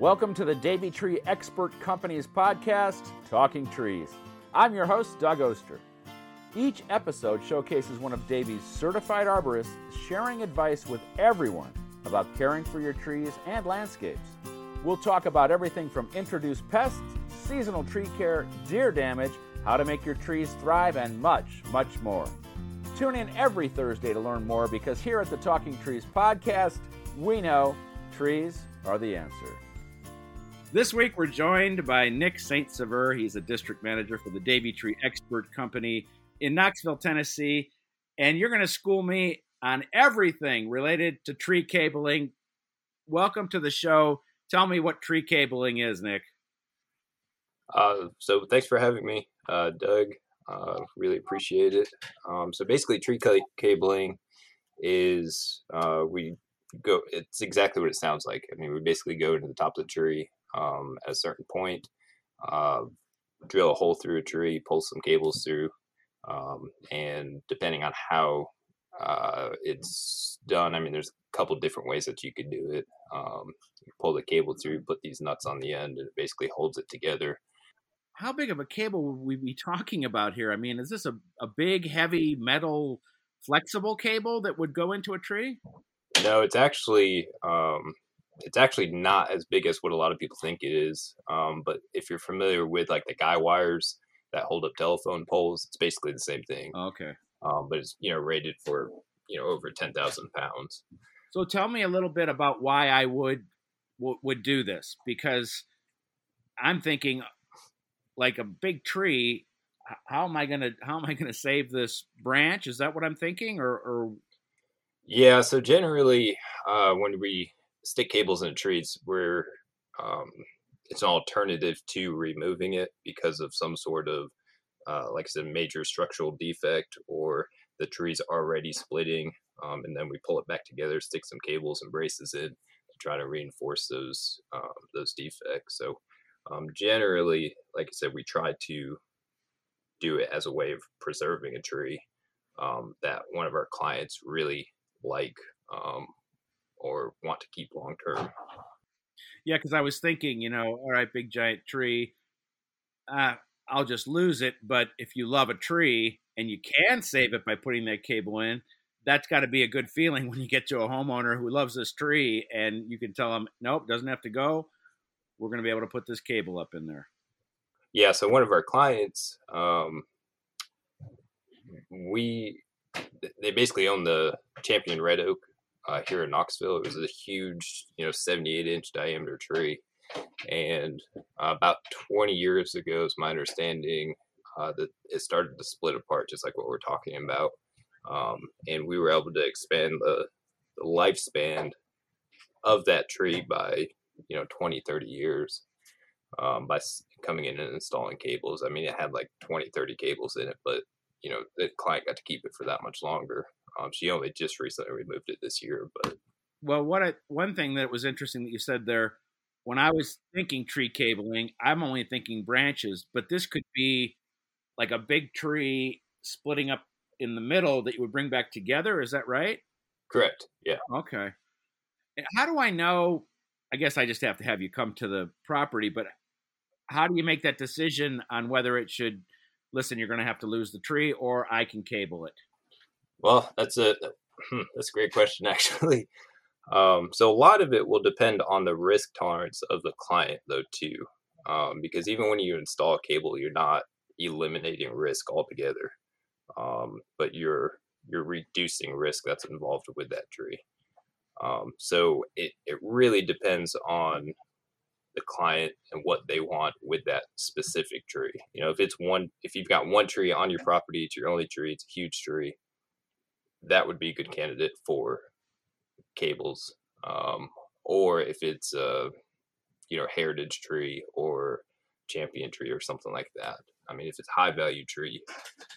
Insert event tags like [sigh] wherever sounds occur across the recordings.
Welcome to the Davey Tree Expert Company's podcast, Talking Trees. I'm your host, Doug Oster. Each episode showcases one of Davey's certified arborists sharing advice with everyone about caring for your trees and landscapes. We'll talk about everything from introduced pests, seasonal tree care, deer damage, how to make your trees thrive, and much, much more. Tune in every Thursday to learn more because here at the Talking Trees podcast, we know trees are the answer. This week, we're joined by Nick St. Sever. He's a district manager for the Davey Tree Expert Company in Knoxville, Tennessee. And you're going to school me on everything related to tree cabling. Welcome to the show. Tell me what tree cabling is, Nick. Uh, so, thanks for having me, uh, Doug. Uh, really appreciate it. Um, so, basically, tree cabling is uh, we go. It's exactly what it sounds like. I mean, we basically go to the top of the tree um, at a certain point, uh, drill a hole through a tree, pull some cables through, um, and depending on how uh, it's done, I mean, there's a couple different ways that you could do it. Um, pull the cable through, put these nuts on the end, and it basically holds it together. How big of a cable would we be talking about here? I mean, is this a, a big, heavy metal, flexible cable that would go into a tree? No, it's actually um, it's actually not as big as what a lot of people think it is. Um, but if you're familiar with like the guy wires that hold up telephone poles, it's basically the same thing. Okay. Um, but it's you know rated for you know over ten thousand pounds. So tell me a little bit about why I would w- would do this because I'm thinking like a big tree. How am I gonna how am I gonna save this branch? Is that what I'm thinking, or, or... yeah? So generally, uh, when we stick cables in trees where um, it's an alternative to removing it because of some sort of, uh, like I said, major structural defect or the tree's already splitting. Um, and then we pull it back together, stick some cables and braces in to try to reinforce those um, those defects. So um, generally, like I said, we try to do it as a way of preserving a tree um, that one of our clients really like um, or want to keep long term. Yeah, because I was thinking, you know, all right, big giant tree, uh, I'll just lose it. But if you love a tree and you can save it by putting that cable in, that's got to be a good feeling [laughs] when you get to a homeowner who loves this tree and you can tell them, nope, doesn't have to go. We're going to be able to put this cable up in there. Yeah. So one of our clients, um, we they basically own the champion red oak uh, here in Knoxville. It was a huge, you know, 78 inch diameter tree. And uh, about 20 years ago, is my understanding, uh, that it started to split apart, just like what we're talking about. Um, and we were able to expand the, the lifespan of that tree by, you know, 20, 30 years um, by coming in and installing cables. I mean, it had like 20, 30 cables in it, but, you know, the client got to keep it for that much longer. Um, she only just recently removed it this year, but well, what I, one thing that was interesting that you said there, when I was thinking tree cabling, I'm only thinking branches, but this could be like a big tree splitting up in the middle that you would bring back together. Is that right? Correct. Yeah. Okay. How do I know? I guess I just have to have you come to the property, but how do you make that decision on whether it should listen, you're going to have to lose the tree or I can cable it? Well, that's a hmm, that's a great question, [laughs] actually. Um, so a lot of it will depend on the risk tolerance of the client, though, too, um, because even when you install a cable, you're not eliminating risk altogether, um, but you're you're reducing risk that's involved with that tree. Um, so it it really depends on the client and what they want with that specific tree. You know, if it's one, if you've got one tree on your property, it's your only tree, it's a huge tree that would be a good candidate for cables. Um, or if it's a you know heritage tree or champion tree or something like that. I mean, if it's high value tree,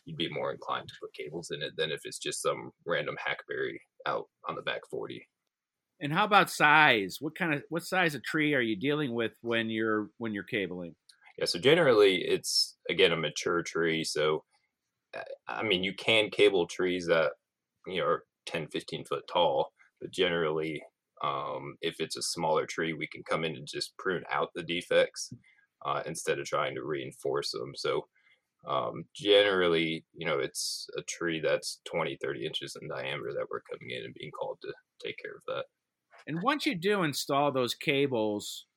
you'd be more inclined to put cables in it than if it's just some random hackberry out on the back forty. And how about size? What kind of what size of tree are you dealing with when you're when you're cabling? Yeah, so generally it's again a mature tree. So I mean, you can cable trees that you know, are 10, 15 foot tall, but generally Um, if it's a smaller tree, we can come in and just prune out the defects uh, instead of trying to reinforce them. So um, generally, you know, it's a tree that's 20, 30 inches in diameter that we're coming in and being called to take care of that. And once you do install those cables,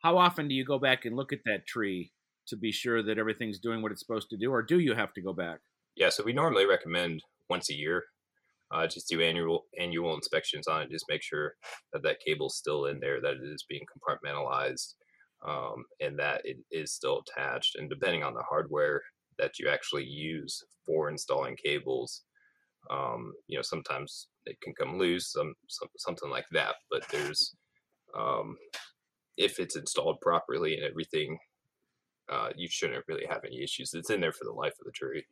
how often do you go back and look at that tree to be sure that everything's doing what it's supposed to do, or do you have to go back? Yeah, so we normally recommend once a year. Uh, just do annual annual inspections on it. Just make sure that that cable's still in there, that it is being compartmentalized, um, and that it is still attached. And depending on the hardware that you actually use for installing cables, um, you know, sometimes it can come loose, some, some something like that. But there's um, if it's installed properly and everything, uh, you shouldn't really have any issues. It's in there for the life of the tree,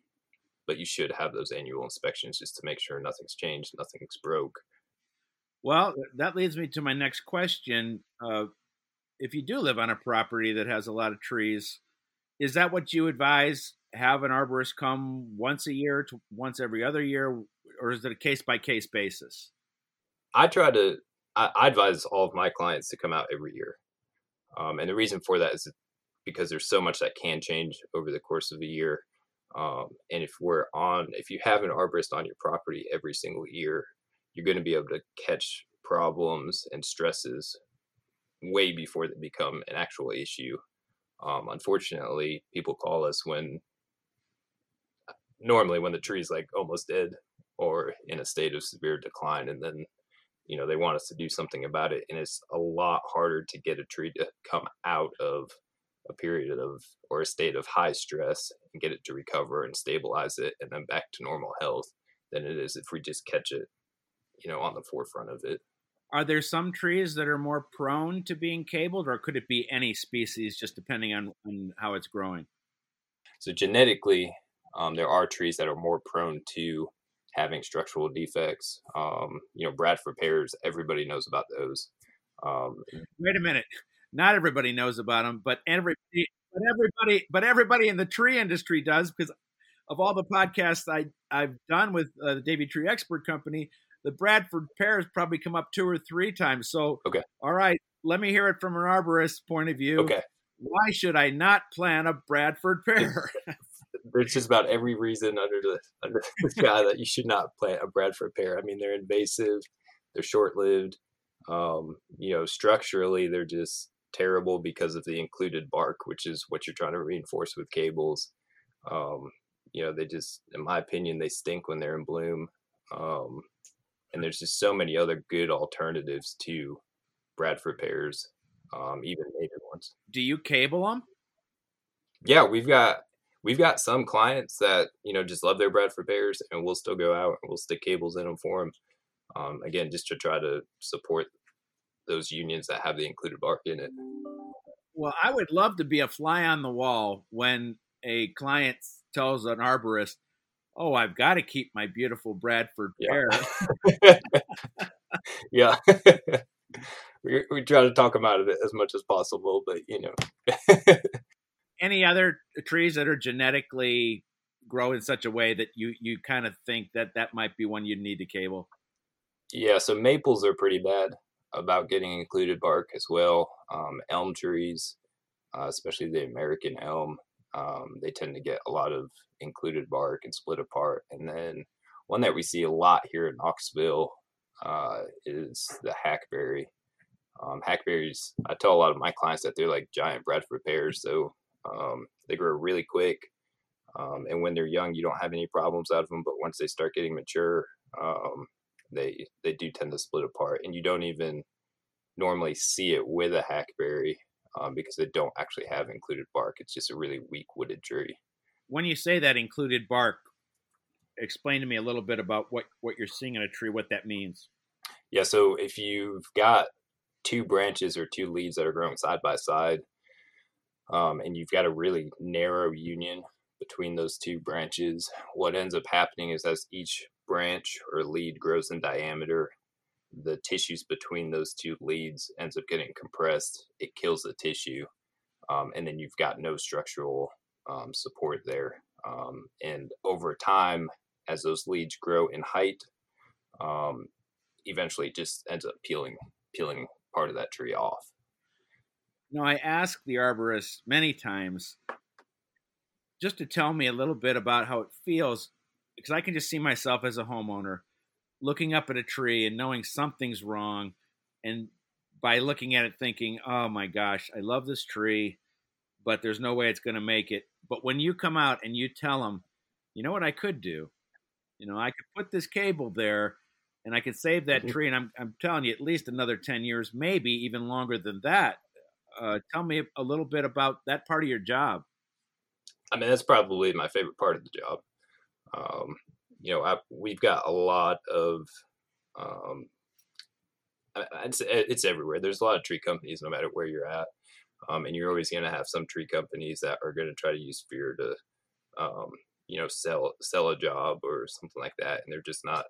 but you should have those annual inspections just to make sure nothing's changed, nothing's broke. Well, that leads me to my next question. Uh, if you do live on a property that has a lot of trees, is that what you advise? Have an arborist come once a year, to once every other year, or is it a case by case basis? I try to. I, I advise all of my clients to come out every year, um, and the reason for that is because there's so much that can change over the course of a year. Um, and if we're on, if you have an arborist on your property every single year, you're going to be able to catch problems and stresses way before they become an actual issue. Um, unfortunately, people call us when normally when the tree's like almost dead or in a state of severe decline, and then you know they want us to do something about it, and it's a lot harder to get a tree to come out of a period of or a state of high stress and get it to recover and stabilize it and then back to normal health than it is if we just catch it you know on the forefront of it. Are there some trees that are more prone to being cabled or could it be any species just depending on, on how it's growing? So genetically um, there are trees that are more prone to having structural defects. Um, you know bradford pears everybody knows about those. Um, wait a minute. Not everybody knows about them, but everybody, but everybody, but everybody in the tree industry does because of all the podcasts I I've done with uh, the Davey Tree Expert Company. The Bradford pears probably come up two or three times. So, okay, all right, let me hear it from an arborist point of view. Okay, why should I not plant a Bradford [laughs] pear? [laughs] There's just about every reason under the under the [laughs] sky that you should not plant a Bradford pear. I mean, they're invasive, they're short lived. Um, you know, structurally, they're just terrible because of the included bark, which is what you're trying to reinforce with cables. Um, you know, they just, in my opinion, they stink when they're in bloom. Um, and there's just so many other good alternatives to Bradford pears, um, even native ones. Do you cable them? Yeah, we've got we've got some clients that you know just love their Bradford pears, and we'll still go out and we'll stick cables in them for them. Um, again, just to try to support those unions that have the included bark in it. Well, I would love to be a fly on the wall when a client tells an arborist, "Oh, I've got to keep my beautiful Bradford pear." [laughs] Yeah. yeah. [laughs] we, we try to talk them out of it as much as possible, but you know. [laughs] Any other trees that are genetically grow in such a way that you you kind of think that that might be one you'd need to cable? Yeah, so maples are pretty bad about getting included bark as well. Um, elm trees, uh, especially the American elm, um, they tend to get a lot of included bark and split apart. And then one that we see a lot here in Knoxville uh, is the hackberry. Um, hackberries, I tell a lot of my clients that they're like giant Bradford pears, so um, they grow really quick. Um, and when they're young, you don't have any problems out of them. But once they start getting mature, um, they they do tend to split apart, and you don't even normally see it with a hackberry um, because they don't actually have included bark. It's just a really weak wooded tree. When you say that included bark, explain to me a little bit about what what you're seeing in a tree, what that means. Yeah, so if you've got two branches or two leaves that are growing side by side, um, and you've got a really narrow union between those two branches, what ends up happening is as each branch or lead grows in diameter, the tissues between those two leads ends up getting compressed. It kills the tissue, um, and then you've got no structural um, support there. Um, and over time, as those leads grow in height, um, eventually it just ends up peeling peeling part of that tree off. Now, I asked the arborist many times just to tell me a little bit about how it feels because I can just see myself as a homeowner looking up at a tree and knowing something's wrong and by looking at it thinking, "Oh my gosh, I love this tree, but there's no way it's going to make it." But when you come out and you tell them, "You know what I could do? You know, I could put this cable there and I could save that mm-hmm. tree and I'm I'm telling you at least another 10 years, maybe even longer than that." Uh, tell me a little bit about that part of your job. I mean, that's probably my favorite part of the job. Um, you know, I, we've got a lot of, um, it's, it's everywhere. There's a lot of tree companies, no matter where you're at. Um, and you're always going to have some tree companies that are going to try to use fear to, um, you know, sell sell a job or something like that, and they're just not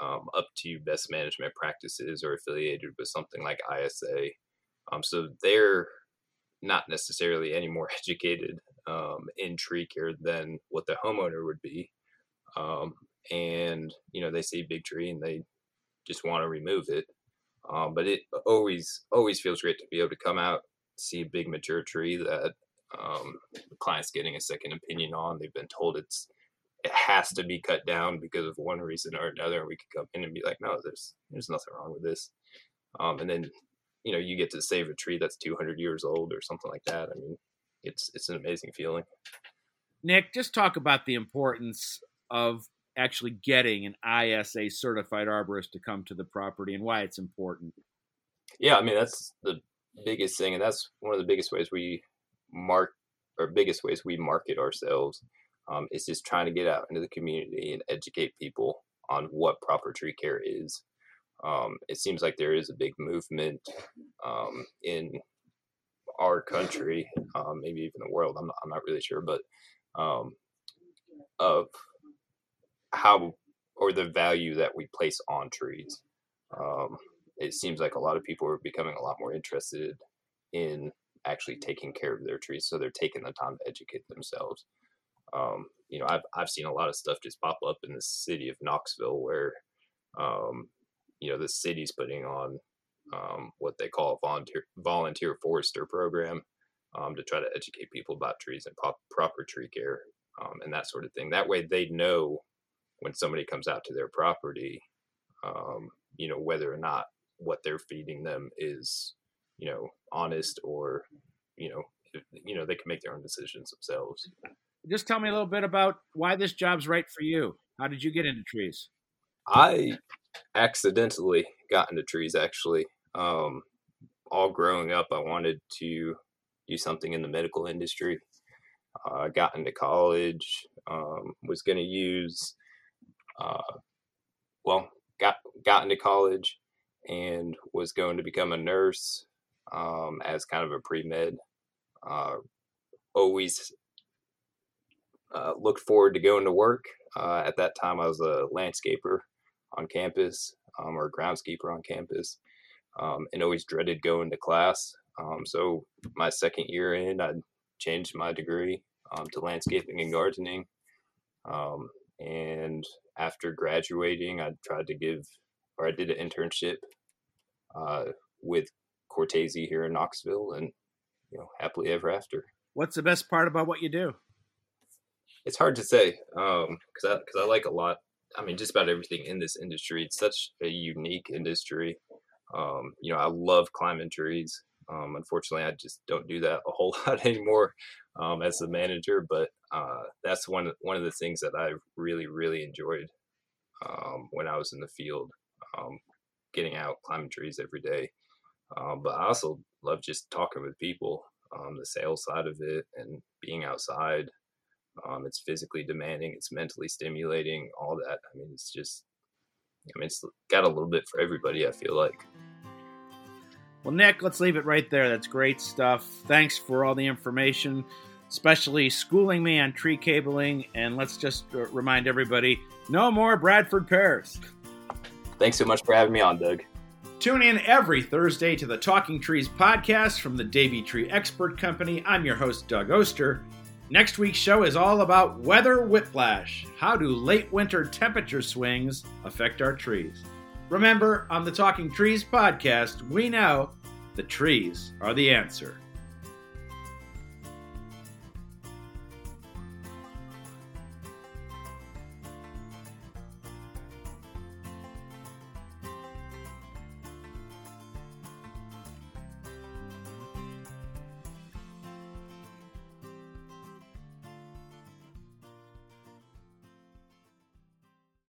um, up to best management practices or affiliated with something like ISA. Um, so they're not necessarily any more [laughs] educated um, in tree care than what the homeowner would be. Um, and you know they see big tree and they just want to remove it. Um, but it always always feels great to be able to come out, see a big mature tree that um, the client's getting a second opinion on. They've been told it's it has to be cut down because of one reason or another. And we could come in and be like, no, there's there's nothing wrong with this. Um, and then you know you get to save a tree that's 200 years old or something like that. I mean, it's it's an amazing feeling. Nick, just talk about the importance of actually getting an ISA certified arborist to come to the property and why it's important. Yeah, I mean that's the biggest thing, and that's one of the biggest ways we mark or biggest ways we market ourselves. Um, is just trying to get out into the community and educate people on what proper tree care is. Um, it seems like there is a big movement um, in our country, um, maybe even the world. I'm not, I'm not really sure, but um, of how or the value that we place on trees. Um, it seems like a lot of people are becoming a lot more interested in actually taking care of their trees, so they're taking the time to educate themselves. Um, you know, I've I've seen a lot of stuff just pop up in the city of Knoxville where, um, you know, the city's putting on um, what they call a volunteer volunteer forester program um, to try to educate people about trees and pop, proper tree care um, and that sort of thing. That way, they know when somebody comes out to their property, um, you know, whether or not what they're feeding them is, you know, honest or, you know, you know, they can make their own decisions themselves. Just tell me a little bit about why this job's right for you. How did you get into trees? I accidentally got into trees actually. Um, all growing up, I wanted to do something in the medical industry. Uh, I got into college, um, was going to use uh, well, got got into college and was going to become a nurse um, as kind of a pre med. Uh, always uh, looked forward to going to work. Uh, at that time, I was a landscaper on campus um, or groundskeeper on campus, um, and always dreaded going to class. Um, so my second year in, I changed my degree um, to landscaping and gardening. Um, and after graduating, I tried to give, or I did an internship uh, with Cortese here in Knoxville, and you know, happily ever after. What's the best part about what you do? It's hard to say, because um, I because I like a lot. I mean, just about everything in this industry. It's such a unique industry. Um, you know, I love climbing trees. Um, unfortunately, I just don't do that a whole [laughs] lot anymore um, as a manager. But uh, that's one one of the things that I really really enjoyed um, when I was in the field, um, getting out climbing trees every day. Um, but I also love just talking with people, um, the sales side of it, and being outside. it's physically demanding, it's mentally stimulating, all that. I mean, it's just, I mean, it's got a little bit for everybody. I feel like. Well, Nick, let's leave it right there. That's great stuff. Thanks for all the information, especially schooling me on tree cabling. And let's just uh, remind everybody no more Bradford pears. Thanks so much for having me on, Doug. Tune in every Thursday to the Talking Trees podcast from the Davey Tree Expert Company. I'm your host, Doug Oster. Next week's show is all about weather whiplash. How do late winter temperature swings affect our trees? Remember, on the Talking Trees podcast, we know the trees are the answer.